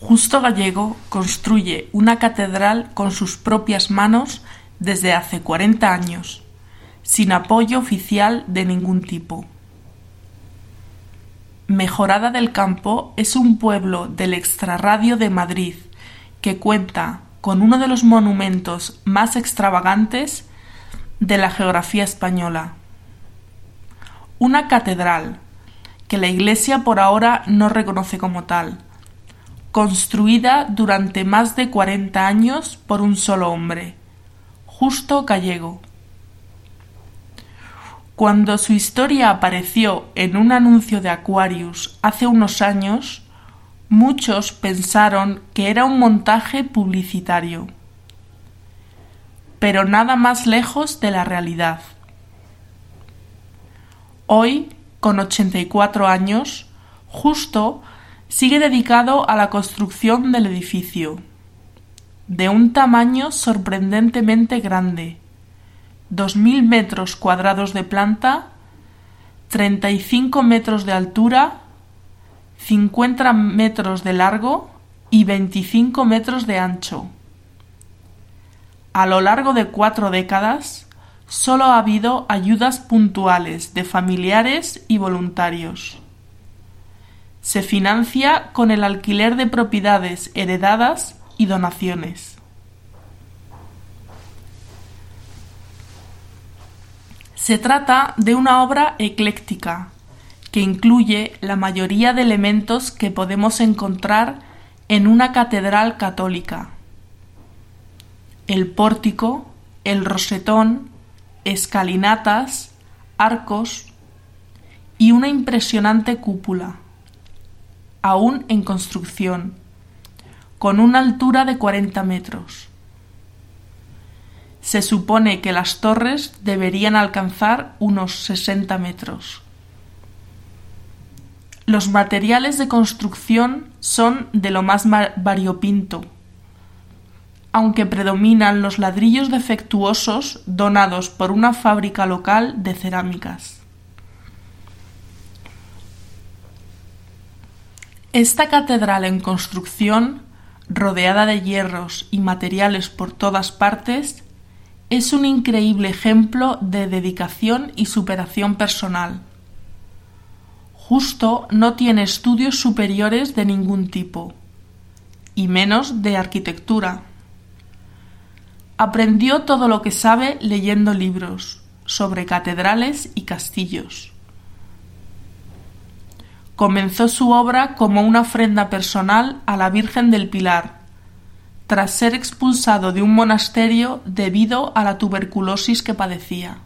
Justo Gallego construye una catedral con sus propias manos desde hace 40 años, sin apoyo oficial de ningún tipo. Mejorada del Campo es un pueblo del extrarradio de Madrid que cuenta con uno de los monumentos más extravagantes de la geografía española. Una catedral que la Iglesia por ahora no reconoce como tal construida durante más de cuarenta años por un solo hombre, Justo Gallego. Cuando su historia apareció en un anuncio de Aquarius hace unos años, muchos pensaron que era un montaje publicitario. Pero nada más lejos de la realidad. Hoy, con 84 años, Justo sigue dedicado a la construcción del edificio, de un tamaño sorprendentemente grande, dos mil metros cuadrados de planta, treinta y cinco metros de altura, cincuenta metros de largo y veinticinco metros de ancho. A lo largo de cuatro décadas, solo ha habido ayudas puntuales de familiares y voluntarios. Se financia con el alquiler de propiedades heredadas y donaciones. Se trata de una obra ecléctica que incluye la mayoría de elementos que podemos encontrar en una catedral católica. El pórtico, el rosetón, escalinatas, arcos y una impresionante cúpula aún en construcción, con una altura de 40 metros. Se supone que las torres deberían alcanzar unos 60 metros. Los materiales de construcción son de lo más variopinto, aunque predominan los ladrillos defectuosos donados por una fábrica local de cerámicas. Esta catedral en construcción, rodeada de hierros y materiales por todas partes, es un increíble ejemplo de dedicación y superación personal. Justo no tiene estudios superiores de ningún tipo, y menos de arquitectura. Aprendió todo lo que sabe leyendo libros sobre catedrales y castillos comenzó su obra como una ofrenda personal a la Virgen del Pilar, tras ser expulsado de un monasterio debido a la tuberculosis que padecía.